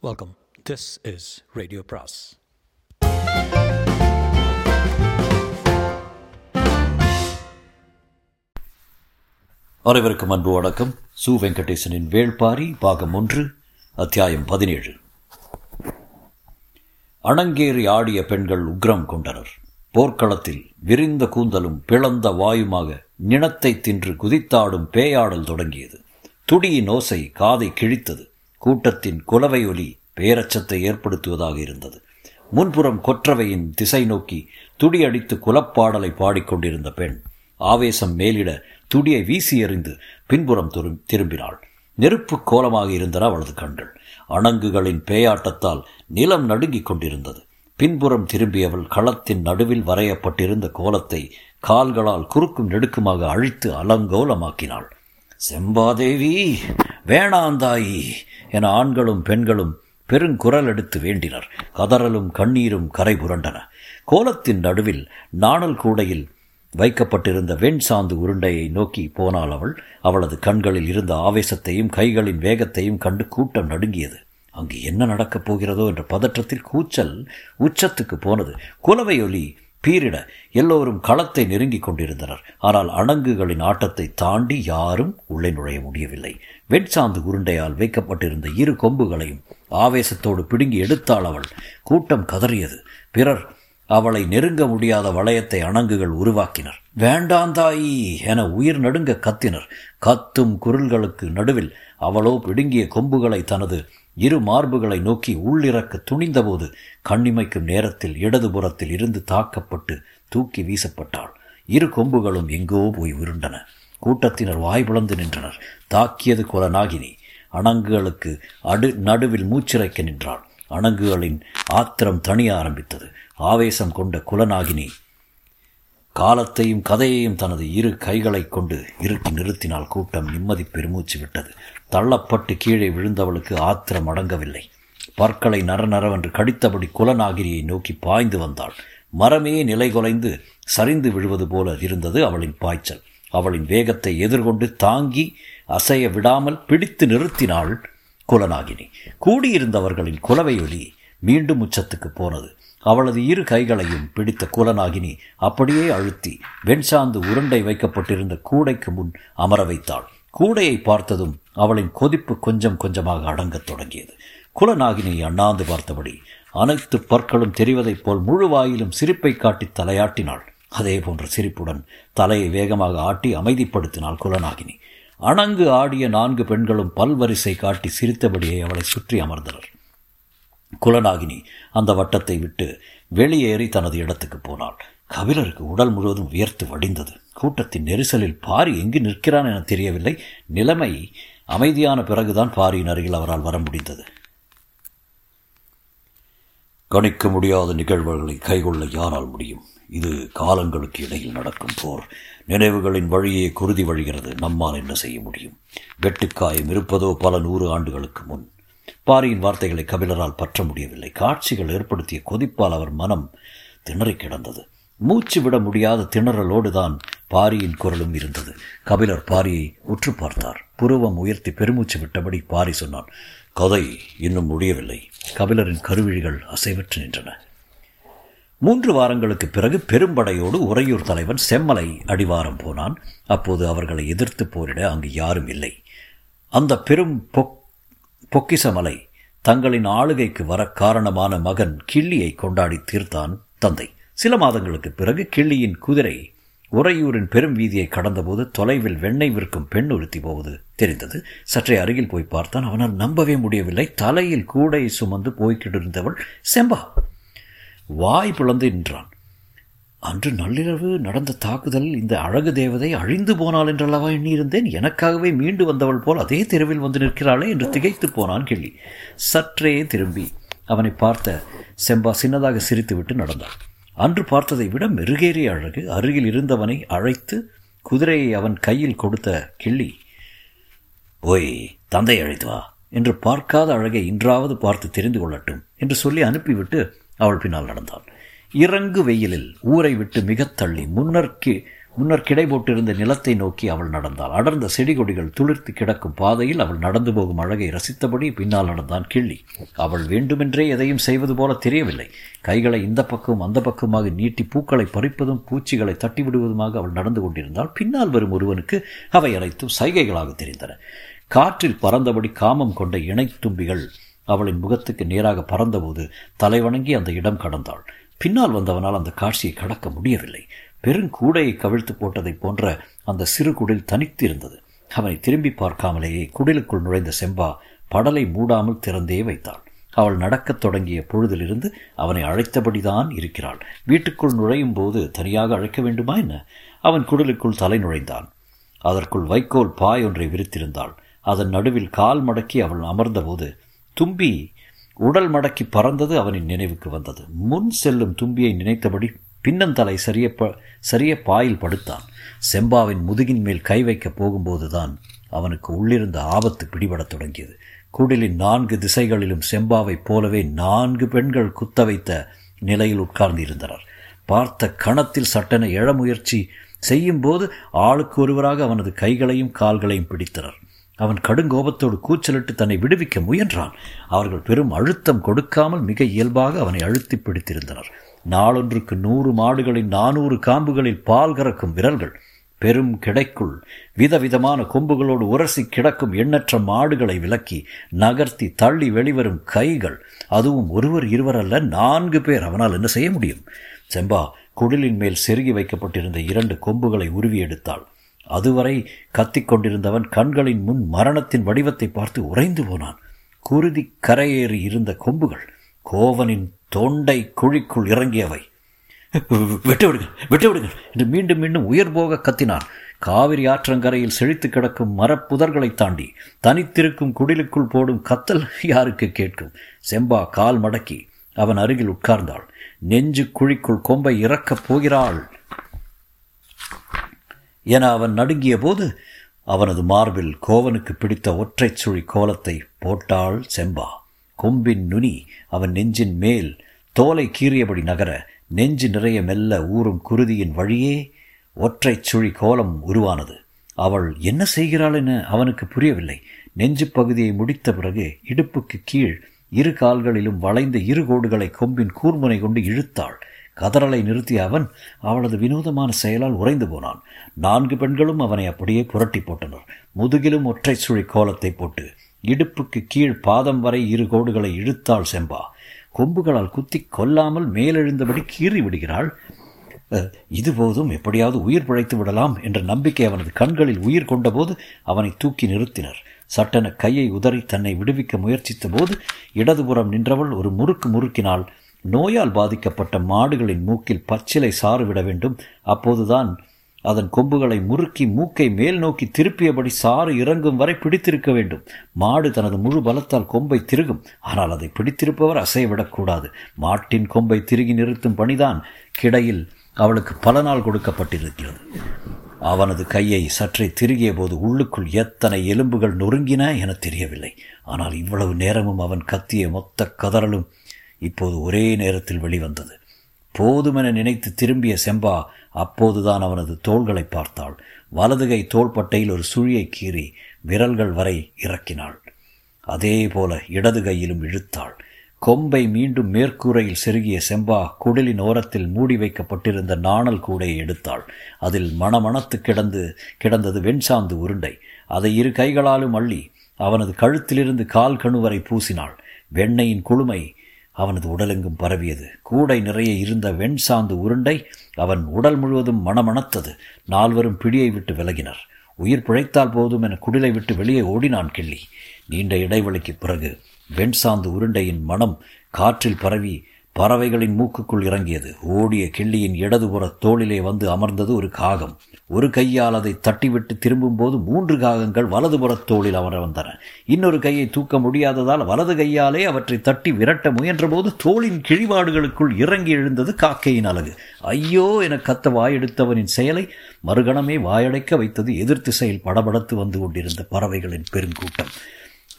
Welcome this is radio பிராஸ் அனைவருக்கும் அன்பு வணக்கம். சு வெங்கடேசனின் வேள்பாரி பாகம் ஒன்று அத்தியாயம் பதினேழு. அணங்கேறி ஆடிய பெண்கள் உக்ரம் கொண்டனர். போர்க்களத்தில் விரிந்த கூந்தலும் பிளந்த வாயுமாக நினத்தை தின்று குதித்தாடும் பேயாடல் தொடங்கியது. துடியின் ஓசை காதை கிழித்தது. கூட்டத்தின் குலவை ஒலி பேரச்சத்தை ஏற்படுத்துவதாக இருந்தது. முன்புறம் கொற்றவையின் திசை நோக்கி துடியடித்து குலப்பாடலை பாடிக்கொண்டிருந்த பெண் ஆவேசம் மேலிட துடியை வீசி எறிந்து பின்புறம் துரும் திரும்பினாள். நெருப்பு கோலமாக இருந்தன அவளது கண்கள். அணங்குகளின் பேயாட்டத்தால் நிலம் நடுங்கிக் கொண்டிருந்தது. பின்புறம் திரும்பியவள் களத்தின் நடுவில் வரையப்பட்டிருந்த கோலத்தை கால்களால் குறுக்கும் நெடுக்குமாக அழித்து அலங்கோலமாக்கினாள். செம்பாதேவி வேணாந்தாயி என ஆண்களும் பெண்களும் பெருங்குரல் எடுத்து வேண்டினர். கதறலும் கண்ணீரும் கரை புரண்டன. கோலத்தின் நடுவில் நாணல் கூடையில் வைக்கப்பட்டிருந்த வெண் சாந்து உருண்டையை நோக்கி போனாள் அவள். அவளது கண்களில் இருந்த ஆவேசத்தையும் கைகளின் வேகத்தையும் கண்டு கூட்டம் நடுங்கியது. அங்கு என்ன நடக்கப் போகிறதோ என்ற பதற்றத்தில் கூச்சல் உச்சத்துக்கு போனது. குலவை ஒலி பீரிட எல்லோரும் களத்தை நெருங்கிக் கொண்டிருந்தனர். ஆனால் அணங்குகளின் ஆட்டத்தை தாண்டி யாரும் உள்ளே நுழைய முடியவில்லை. வெட்சாந்து உருண்டையால் வைக்கப்பட்டிருந்த இரு கொம்புகளையும் ஆவேசத்தோடு பிடுங்கி எடுத்தாள் அவள். கூட்டம் கதறியது. பிறர் அவளை நெருங்க முடியாத வளையத்தை அணங்குகள் உருவாக்கினர். வேண்டாந்தாயி என உயிர் நடுங்க கத்தினர். கத்தும் குரல்களுக்கு நடுவில் அவளோ பிடுங்கிய கொம்புகளை தனது இரு மார்புகளை நோக்கி உள்ளிறக்க துணிந்தபோது கண்ணிமைக்கும் நேரத்தில் இடதுபுறத்தில் இருந்து தாக்கப்பட்டு தூக்கி வீசப்பட்டாள். இரு கொம்புகளும் எங்கோ போய் உருண்டன. கூட்டத்தினர் வாய் பிளந்து நின்றனர். தாக்கியது குலநாகினி அணங்குகளுக்கு அடு நடுவில் மூச்சிறைக்க நின்றாள். அணங்குகளின் ஆத்திரம் தணிய ஆரம்பித்தது. ஆவேசம் கொண்ட குலநாகினி காலத்தையும் கதையையும் தனது இரு கைகளை கொண்டு இறுக்கி நிறுத்தினால் கூட்டம் நிம்மதி பெருமூச்சு விட்டது. தள்ளப்பட்டு கீழே விழுந்தவளுக்கு ஆத்திரம் அடங்கவில்லை. பற்களை நரநரவென்று கடித்தபடி குலநாகிரியை நோக்கி பாய்ந்து வந்தாள். மரமே நிலை குலைந்து சரிந்து விழுவது போல இருந்தது அவளின் பாய்ச்சல். அவளின் வேகத்தை எதிர்கொண்டு தாங்கி அசைய விடாமல் பிடித்து நிறுத்தினாள் குலநாகினி. கூடியிருந்தவர்களின் குலவை ஒலி மீண்டும் உச்சத்துக்கு போனது. அவளது இரு கைகளையும் பிடித்த குலநாகினி அப்படியே அழுத்தி வெண்சாந்து உருண்டை வைக்கப்பட்டிருந்த கூடைக்கு முன் அமர வைத்தாள். கூடையை பார்த்ததும் அவளின் கொதிப்பு கொஞ்சம் கொஞ்சமாக அடங்கத் தொடங்கியது. குலநாகினியை அண்ணாந்து பார்த்தபடி அனைத்து பற்களும் தெரிவதைப் போல் முழு வாயிலும் சிரிப்பை காட்டி தலையாட்டினாள். அதே போன்ற சிரிப்புடன் தலையை வேகமாக ஆட்டி அமைதிப்படுத்தினாள் குலநாகினி. அணங்கு ஆடிய நான்கு பெண்களும் பல்வரிசை காட்டி சிரித்தபடியே அவளை சுற்றி அமர்ந்தனர். குலநாகினி அந்த வட்டத்தை விட்டு வெளியேறி தனது இடத்துக்கு போனாள். கபிலருக்கு உடல் முழுவதும் வியர்த்து வடிந்தது. கூட்டத்தின் நெரிசலில் பாரி எங்கு நிற்கிறான் என தெரியவில்லை. நிலைமை அமைதியான பிறகுதான் பாரியின் அருகில் அவரால் வர முடிந்தது. கணிக்க முடியாத நிகழ்வுகளை கைகொள்ள யாரால் முடியும்? இது காலங்களுக்கு இடையில் நடக்கும் போர். நினைவுகளின் வழியே குருதி வழிகிறது. நம்மால் என்ன செய்ய முடியும்? வெட்டுக்காயம் இருப்பதோ பல நூறு ஆண்டுகளுக்கு முன். பாரியின் வார்த்தைகளை கபிலரால் பற்ற முடியவில்லை. காட்சிகள் ஏற்படுத்திய கொதிப்பால் அவர் மனம் திணறி கிடந்தது. மூச்சு விட முடியாத திணறலோடு தான் பாரியின் குரலும் இருந்தது. கபிலர் பாரியை உற்று பார்த்தார். புருவம் உயர்த்தி பெருமூச்சு விட்டபடி பாரி சொன்னான் கதை இன்னும் முடியவில்லை. கபிலரின் கருவிழிகள் அசைவற்று நின்றன. மூன்று வாரங்களுக்கு பிறகு பெரும்படையோடு உறையூர் தலைவன் செம்மலை அடிவாரம் போனான். அப்போது அவர்களை எதிர்த்து போரிட அங்கு யாரும் இல்லை. அந்த பெரும் பொக் பொக்கிசமலை தங்களின் ஆளுகைக்கு வர காரணமான மகன் கிள்ளியை கொண்டாடி தீர்த்தான் தந்தை. சில மாதங்களுக்கு பிறகு கிள்ளியின் குதிரை உறையூரின் பெரும் வீதியை கடந்தபோது தொலைவில் வெண்ணெய் விற்கும் பெண் உறுத்தி போவது தெரிந்தது. சற்றே அருகில் போய் பார்த்தான். அவனால் நம்பவே முடியவில்லை. தலையில் கூடையை சுமந்து போய்கிட்டிருந்தவள் செம்பா. வாய் பிளந்து நின்றான். அன்று நள்ளிரவு நடந்த தாக்குதல் இந்த அழகு தேவதை அழிந்து போனாள் என்றல்லவா எண்ணியிருந்தேன்? எனக்காகவே மீண்டு வந்தவள் போல் அதே தெருவில் வந்து நிற்கிறாளே என்று திகைத்து போனான் கிள்ளி. சற்றே திரும்பி அவனை பார்த்த செம்பா சின்னதாக சிரித்துவிட்டு நடந்தான். அன்று பார்த்ததை விட மெருகேறிய அழகு. அருகில் இருந்தவனை அழைத்து குதிரையை அவன் கையில் கொடுத்த கிள்ளி ஓய் தந்தை அழைத்து வா என்று பார்க்காத அழகை இன்றாவது பார்த்து தெரிந்து கொள்ளட்டும் என்று சொல்லி அனுப்பிவிட்டு அவள் பின்னால் நடந்தாள் இறங்கு வெயிலில் ஊரை விட்டு மிகத் தள்ளி முன்னர்க்கு முன்னர் கிடை போட்டிருந்த நிலத்தை நோக்கி அவள் நடந்தாள். அடர்ந்த செடி கொடிகள் துளிர்த்து கிடக்கும் பாதையில் அவள் நடந்து போகும் அழகை ரசித்தபடி பின்னால் நடந்தான் கிள்ளி. அவள் வேண்டுமென்றே எதையும் செய்வது போல தெரியவில்லை. கைகளை இந்த பக்கம் அந்த பக்கமாக நீட்டி பூக்களை பறிப்பதும் பூச்சிகளை தட்டிவிடுவதுமாக அவள் நடந்து கொண்டிருந்தால் பின்னால் வரும் ஒருவனுக்கு அவை அனைத்தும் சைகைகளாக தெரிந்தன. காற்றில் பறந்தபடி காமம் கொண்ட இணைத்தும்பிகள் அவளின் முகத்துக்கு நேராக பறந்தபோது தலைவணங்கி அந்த இடம் கடந்தாள். பின்னால் வந்தவனால் அந்த காட்சியை கடக்க முடியவில்லை. பெருங்கூடையை கவிழ்த்து போட்டதைப் போன்ற அந்த சிறு குடில் தனித்து இருந்தது அவனை திரும்பி பார்க்காமலேயே குடிலுக்குள் நுழைந்த செம்பா படலை மூடாமல் திறந்தே வைத்தாள் அவள் நடக்கத் தொடங்கிய பொழுதிலிருந்து அவனை அழைத்தபடிதான் இருக்கிறாள். வீட்டுக்குள் நுழையும் போது தனியாக அழைக்க வேண்டுமா என்ன? அவன் குடலுக்குள் தலை நுழைந்தான். அதற்குள் வைக்கோல் பாய் ஒன்றை விரித்திருந்தாள். அதன் நடுவில் கால் மடக்கி அவள் அமர்ந்தபோது தும்பி உடல் மடக்கி பறந்தது அவனின் நினைவுக்கு வந்தது. முன் செல்லும் தும்பியை நினைத்தபடி பின்னந்தலை சரிய ப சரிய பாயில் படுத்தான். செம்பாவின் முதுகின் மேல் கை வைக்கப் போகும்போதுதான் அவனுக்கு உள்ளிருந்த ஆபத்து பிடிபடத் தொடங்கியது. குடிலின் நான்கு திசைகளிலும் செம்பாவைப் போலவே நான்கு பெண்கள் குத்த வைத்த நிலையில் உட்கார்ந்து இருந்தனர் பார்த்த கணத்தில் சட்டென எழ முயற்சி செய்யும்போது ஆளுக்கு ஒருவராக அவனது கைகளையும் கால்களையும் பிடித்தனர். அவன் கடுங்கோபத்தோடு கூச்சலிட்டு தன்னை விடுவிக்க முயன்றான். அவர்கள் பெரும் அழுத்தம் கொடுக்காமல் மிக இயல்பாக அவனை அழுத்தி பிடித்திருந்தனர். நாளொன்றுக்கு நூறு மாடுகளின் நானூறு காம்புகளில் பால் கறக்கும் விரல்கள் பெரும் கிடைக்குள் விதவிதமான கொம்புகளோடு உரசி கிடக்கும் எண்ணற்ற மாடுகளை விலக்கி நகர்த்தி தள்ளி வெளிவரும் கைகள் அதுவும் ஒருவர் இருவர் அல்ல நான்கு பேர் அவனால் என்ன செய்ய முடியும்? செம்பா குடிலின் மேல் செருகி வைக்கப்பட்டிருந்த இரண்டு கொம்புகளை உருவி எடுத்தாள். அதுவரை கத்திக் கொண்டிருந்தவன் கண்களின் முன் மரணத்தின் வடிவத்தை பார்த்து உறைந்து போனான். குருதி கரையேறி இருந்த கொம்புகள் கோவனின் தொண்டை குழிக்குள் இறங்கியவை. விட்டுவிடுங்கள் விடுங்கள் என்று மீண்டும் மீண்டும் உயர் போக கத்தினான். காவிரி ஆற்றங்கரையில் செழித்து கிடக்கும் மரப்புதர்களை தாண்டி தனித்திருக்கும் குடிலுக்குள் போடும் கத்தல் யாருக்கு கேட்கும்? செம்பா கால் மடக்கி அவன் அருகில் உட்கார்ந்தாள். நெஞ்சு குழிக்குள் கொம்பை இறக்கப் போகிறாள். என அவன் நடுங்கிய போது அவனது மார்பில் கோவனுக்கு பிடித்த ஒற்றைச் சுழி கோலத்தை போட்டாள் செம்பா. கொம்பின் நுனி அவன் நெஞ்சின் மேல் தோலை கீறியபடி நகர நெஞ்சு நிறைய மெல்ல ஊறும் குருதியின் வழியே ஒற்றைச் சுழி கோலம் உருவானது. அவள் என்ன செய்கிறாள் என அவனுக்கு புரியவில்லை. நெஞ்சு பகுதியை முடித்த பிறகு இடுப்புக்கு கீழ் இரு கால்களிலும் வளைந்த இரு கோடுகளை கொம்பின் கூர்முனை கொண்டு இழுத்தாள். கதறலை நிறுத்திய அவன் அவளது வினோதமான செயலால் உறைந்து போனான். நான்கு பெண்களும் அவனை அப்படியே புரட்டி போட்டனர். முதுகிலும் ஒற்றை சுழி கோலத்தை போட்டு இடுப்புக்கு கீழ் பாதம் வரை இரு கோடுகளை இழுத்தாள் செம்பா. கொம்புகளால் குத்தி கொல்லாமல் மேலெழுந்தபடி கீறி விடுகிறாள். இது போதும். எப்படியாவது உயிர் பிழைத்து விடலாம் என்ற நம்பிக்கை அவனது கண்களில் உயிர் கொண்டபோது அவனை தூக்கி நிறுத்தினர். சட்டென கையை உதறி தன்னை விடுவிக்க முயற்சித்த போது இடதுபுறம் நின்றவள் ஒரு முறுக்கு முறுக்கினால் நோயால் பாதிக்கப்பட்ட மாடுகளின் மூக்கில் பச்சிலை சாறு விட வேண்டும். அப்போதுதான் அதன் கொம்புகளை முறுக்கி மூக்கை மேல் நோக்கி திருப்பியபடி சாறு இறங்கும் வரை பிடித்திருக்க வேண்டும். மாடு தனது முழு பலத்தால் கொம்பை திருகும். ஆனால் அதை பிடித்திருப்பவர் அசைவிடக்கூடாது மாட்டின் கொம்பை திருகி நிறுத்தும் பணிதான் கிடையில் அவளுக்கு பல நாள் கொடுக்கப்பட்டிருக்கிறது. அவனது கையை சற்றே திருகிய போது உள்ளுக்குள் எத்தனை எலும்புகள் நொறுங்கின என தெரியவில்லை. ஆனால் இவ்வளவு நேரமும் அவன் கத்திய மொத்த கதறலும் இப்போது ஒரே நேரத்தில் வெளிவந்தது. போதுமென நினைத்து திரும்பிய செம்பா அப்போதுதான் அவனது தோள்களை பார்த்தாள். வலதுகை தோள்பட்டையில் ஒரு சுழியை கீறி விரல்கள் வரை இறக்கினாள். அதே போல இடது கையிலும் இழுத்தாள். கொம்பை மீண்டும் மேற்கூரையில் செருகிய செம்பா குடிலின் ஓரத்தில் மூடி வைக்கப்பட்டிருந்த நாணல் கூடையை எடுத்தாள். அதில் மணமணத்து கிடந்து கிடந்தது வெண்சாந்து உருண்டை. அதை இரு கைகளாலும் அள்ளி அவனது கழுத்திலிருந்து கால் கணு வரை பூசினாள். வெண்ணெயின் குளுமை அவனது உடலெங்கும் பரவியது. கூடை நிறைய இருந்த வெண் சாந்து உருண்டை அவன் உடல் முழுவதும் மணமணத்தது. நால்வரும் பிடியை விட்டு விலகினர். உயிர் பிழைத்தால் போதும் என குடிலை விட்டு வெளியே ஓடினான் கிள்ளி. நீண்ட இடைவெளிக்கு பிறகு வெண் சாந்து உருண்டையின் மனம் காற்றில் பரவி பறவைகளின் மூக்குக்குள் இறங்கியது. ஓடிய கிள்ளியின் இடதுபுற தோளிலே வந்து அமர்ந்தது ஒரு காகம். ஒரு கையால் அதை தட்டிவிட்டு திரும்பும்போது மூன்று காகங்கள் வலதுபுற தோளில் அமர வந்தன. இன்னொரு கையை தூக்க முடியாததால் வலது கையாலே அவற்றை தட்டி விரட்ட முயன்றபோது தோளின் கிழிபாடுகளுக்குள் இறங்கி எழுந்தது காக்கையின் அழகு. ஐயோ என கத்த வாயெடுத்தவனின் செயலை மறுகணமே வாயடைக்க வைத்தது எதிர்த்து செயல் படபடத்து வந்து கொண்டிருந்த பறவைகளின் பெருங்கூட்டம்.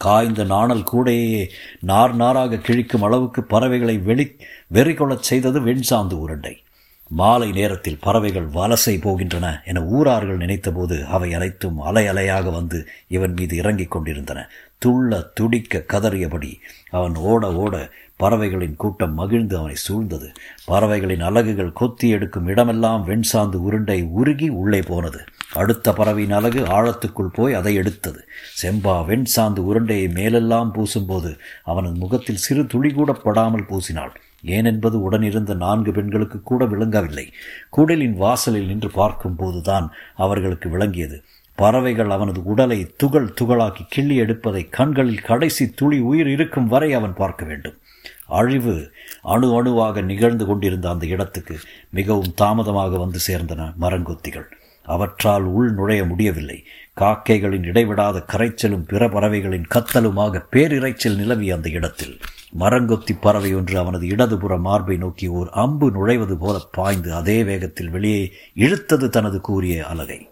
காய்ந்த நாணல் கூடையே நார் நாராக கிழிக்கும் அளவுக்கு பறவைகளை வெளி வெறி கொள்ளச் செய்தது வெண்சாந்து உருண்டை. மாலை நேரத்தில் பறவைகள் வலசை போகின்றன என ஊரார்கள் நினைத்தபோது அவை அனைத்தும் அலை அலையாக வந்து இவன் மீது இறங்கிக் கொண்டிருந்தன. துள்ள துடிக்க கதறியபடி அவன் ஓட ஓட பறவைகளின் கூட்டம் மகிழ்ந்து அவனை சூழ்ந்தது. பறவைகளின் அலகுகள் கொத்தி எடுக்கும் இடமெல்லாம் வெண்சாந்து உருண்டை உருகி உள்ளே போனது. அடுத்த பறவையின் அலகு ஆழத்துக்குள் போய் அதை எடுத்தது. செம்பா வெண் சாந்து உருண்டையை மேலெல்லாம் பூசும்போது அவனது முகத்தில் சிறு துளி கூட படாமல் பூசினாள். ஏனென்பது உடனிருந்த நான்கு பெண்களுக்கு கூட விளங்கவில்லை. குடலின் வாசலில் நின்று பார்க்கும்போதுதான் அவர்களுக்கு விளங்கியது. பறவைகள் அவனது உடலை துகள் துகளாக்கி கிள்ளி எடுப்பதை கண்களில் கடைசி துளி உயிர் இருக்கும் வரை அவன் பார்க்க வேண்டும். அழிவு அணு அணுவாக நிகழ்ந்து கொண்டிருந்த அந்த இடத்துக்கு மிகவும் தாமதமாக வந்து சேர்ந்தன மரங்கொத்திகள். அவற்றால் உள் நுழைய முடியவில்லை. காக்கைகளின் இடைவிடாத கரைச்சலும் பிற பறவைகளின் கத்தலுமாக பேரிரைச்சல் நிலவிய அந்த இடத்தில். மரங்கொத்தி பறவை ஒன்று அவனது இடதுபுற மார்பை நோக்கி ஓர் அம்பு நுழைவது போல பாய்ந்து அதே வேகத்தில் வெளியே இழுத்தது தனது கூறிய அலகை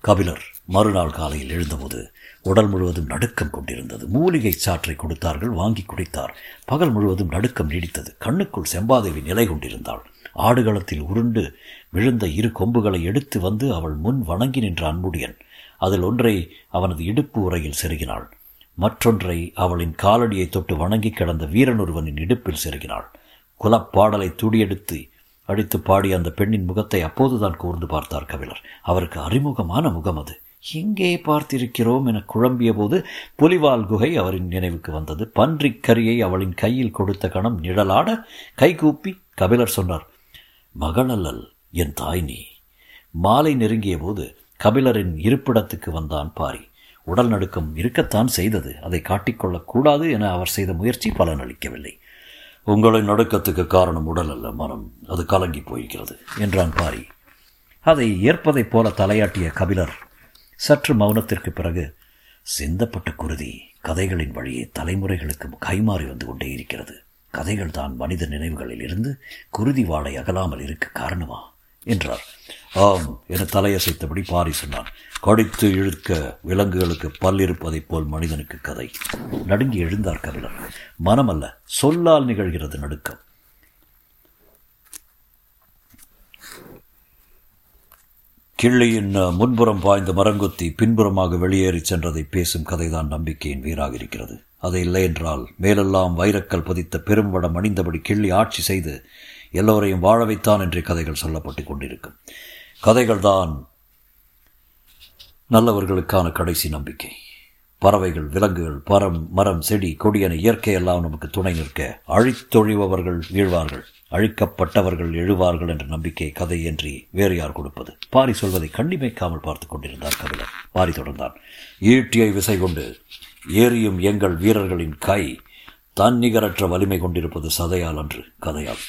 கபிலர் மறுநாள் காலையில் எழுந்தபோது உடல் முழுவதும் நடுக்கம் கொண்டிருந்தது. மூலிகை சாற்றை கொடுத்தார்கள் வாங்கி குடித்தார். பகல் முழுவதும் நடுக்கம் நீடித்தது. கண்ணுக்குள் செம்பாதேவி நிலை கொண்டிருந்தாள். ஆடுகளத்தில் உருண்டு விழுந்த இரு கொம்புகளை எடுத்து வந்து அவள் முன் வணங்கி நின்ற அன்புடியன். அதில் ஒன்றை அவனது இடுப்பு உரையில் செருகினாள். மற்றொன்றை அவளின் காலடியை தொட்டு வணங்கி கிடந்த வீரனொருவனின் இடுப்பில் செருகினாள். குலப்பாடலை துடியெடுத்து அடித்து பாடிய அந்த பெண்ணின் முகத்தை அப்போதுதான் கூர்ந்து பார்த்தார் கபிலர். அவருக்கு அறிமுகமான முகம் அது. எங்கே பார்த்திருக்கிறோம் என குழம்பிய போது புலிவால் குகை அவரின் நினைவுக்கு வந்தது. பன்றிக் கரியை அவளின் கையில் கொடுத்த கணம் நிழலாட கைகூப்பி கபிலர் சொன்னார் மகளல்லல் என் தாய் நீ. மாலை நெருங்கிய போது கபிலரின் இருப்பிடத்துக்கு வந்தான் பாரி. உடல் நடுக்கம் இருக்கத்தான் செய்தது. அதை காட்டிக்கொள்ளக்கூடாது என அவர் செய்த முயற்சி பலனளிக்கவில்லை. உங்களின் நடுக்கத்துக்கு காரணம் உடல் அல்ல மனம். அது கலங்கி போயிருக்கிறது என்றான் பாரி. அதை ஏற்பதைப் போல தலையாட்டிய கபிலர் சற்று மௌனத்திற்கு பிறகு சிந்தப்பட்ட குருதி கதைகளின் வழியே தலைமுறைகளுக்கு கைமாறி வந்து கொண்டே இருக்கிறது. கதைகள் தான் மனித நினைவுகளில் இருந்து குருதி வாழை அகலாமல் இருக்க காரணமா? என்றார். ஆம் என தலையசைத்தபடி பாரி சொன்னான். கடித்து இழுக்க விலங்குகளுக்கு பல் இருப்பதைப் போல் மனிதனுக்கு கதை. நடுங்கி எழுந்தார் கபிலர் மனமல்ல சொல்லால் நிகழ்கிறது நடுக்கம். கிள்ளியின் முன்புறம் பாய்ந்த மரங்கொத்தி பின்புறமாக வெளியேறி சென்றதை பேசும் கதைதான் நம்பிக்கையின் வீராக இருக்கிறது. அது இல்லை என்றால் மேலெல்லாம் வைரக்கல் பதித்த பெரும்படம் அணிந்தபடி கிள்ளி ஆட்சி செய்து எல்லோரையும் வாழ வைத்தான் என்று கதைகள் சொல்லப்பட்டு கொண்டிருக்கும். கதைகள் தான் நல்லவர்களுக்கான கடைசி நம்பிக்கை. பறவைகள் விலங்குகள் பரம் மரம் செடி கொடியன இயற்கையெல்லாம் நமக்கு துணை நிற்க அழித்தொழிபவர்கள் வீழ்வார்கள். அழிக்கப்பட்டவர்கள் எழுவார்கள் என்ற நம்பிக்கை கதை என்று வேறு யார் கொடுப்பது? பாரி சொல்வதை கண்டிமைக்காமல் பார்த்து கொண்டிருந்தார் கபிலர். பாரி தொடர்ந்தான். ஈட்டியை விசை கொண்டு ஏறியும் எங்கள் வீரர்களின் கை தன்னிகரற்ற வலிமை கொண்டிருப்பது சதையால் அன்று கதையால்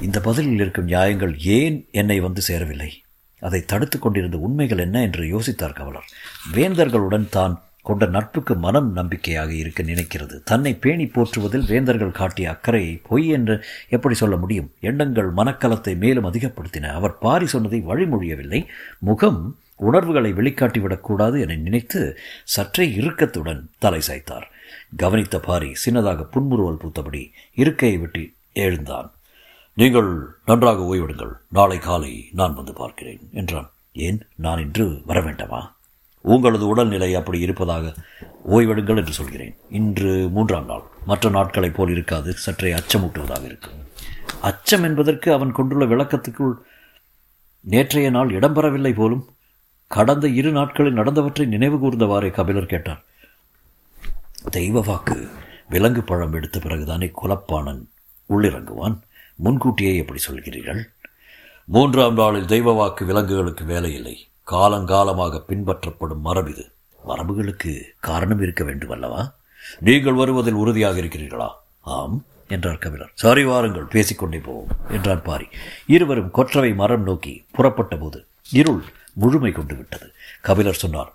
இந்த பதிலில் இருக்கும் நியாயங்கள் ஏன் என்னை வந்து சேரவில்லை? அதை தடுத்து கொண்டிருந்த உண்மைகள் என்ன என்று யோசித்தார் கவலர். வேந்தர்களுடன் தான் கொண்ட நட்புக்கு மனம் நம்பிக்கையாக இருக்க நினைக்கிறது. தன்னை பேணி போற்றுவதில் வேந்தர்கள் காட்டிய அக்கறையை பொய் என்று எப்படி சொல்ல முடியும்? எண்ணங்கள் மனக்கலத்தை மேலும் அதிகப்படுத்தின. அவர் பாரி சொன்னதை வழிமொழியவில்லை. முகம் உணர்வுகளை வெளிக்காட்டிவிடக்கூடாது என நினைத்து சற்றே இறுக்கத்துடன் தலை சாய்த்தார். கவனித்த பாரி சின்னதாக புன்முறுவல் பூத்தபடி இருக்கையை விட்டு எழுந்தான். நீங்கள் நன்றாக ஓய்விடுங்கள். நாளை காலை நான் வந்து பார்க்கிறேன் என்றான். ஏன்? நான் இன்று வர வேண்டாமா? உங்களது உடல்நிலை அப்படி இருப்பதாக ஓய்வெடுங்கள் என்று சொல்கிறேன். இன்று மூன்றாம் நாள். மற்ற நாட்களைப் போல் இருக்காது. சற்றே அச்சமூட்டுவதாக இருக்கும் அச்சம் என்பதற்கு அவன் கொண்டுள்ள விளக்கத்துக்குள் நேற்றைய நாள் இடம்பெறவில்லை போலும் கடந்த இரு நாட்களில் நடந்தவற்றை நினைவு கூர்ந்தவாறே கபிலர் கேட்டார். தெய்வ வாக்கு விலங்கு பழம் எடுத்த பிறகுதானே குலப்பானன் உள்ளிறங்குவான்? முன்கூட்டியே எப்படி சொல்கிறீர்கள்? மூன்றாம் நாளில் தெய்வ வாக்கு விலங்குகளுக்கு வேலை இல்லை காலங்காலமாக பின்பற்றப்படும் மரபு இது. மரபுகளுக்கு காரணம் இருக்க வேண்டும் அல்லவா? நீங்கள் வருவதில் உறுதியாக இருக்கிறீர்களா? ஆம் என்றார் கபிலர். சரி வாருங்கள் பேசிக்கொண்டே போவோம் என்றார் பாரி. இருவரும் கொற்றவை மரம் நோக்கி புறப்பட்ட போது இருள் முழுமை கொண்டு விட்டது. கபிலர் சொன்னார்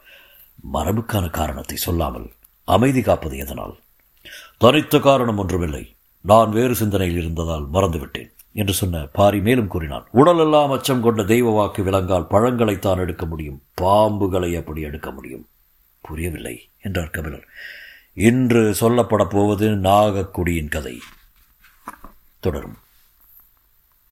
மரபுக்கான காரணத்தை சொல்லாமல் அமைதி காப்பது எதனால்? தனித்த காரணம் ஒன்றுமில்லை. நான் வேறு சிந்தனையில் இருந்ததால் மறந்துவிட்டேன் என்று சொன்ன பாரி மேலும் கூறினான் உடலெல்லாம் அச்சம் கொண்ட தெய்வ வாக்கு விலங்கால் பழங்களைத்தான் எடுக்க முடியும். பாம்புகளை அப்படி எடுக்க முடியும். புரியவில்லை என்றார் கபிலர். இன்று சொல்லப்படப் போவது நாகக்குடியின் கதை. தொடரும்.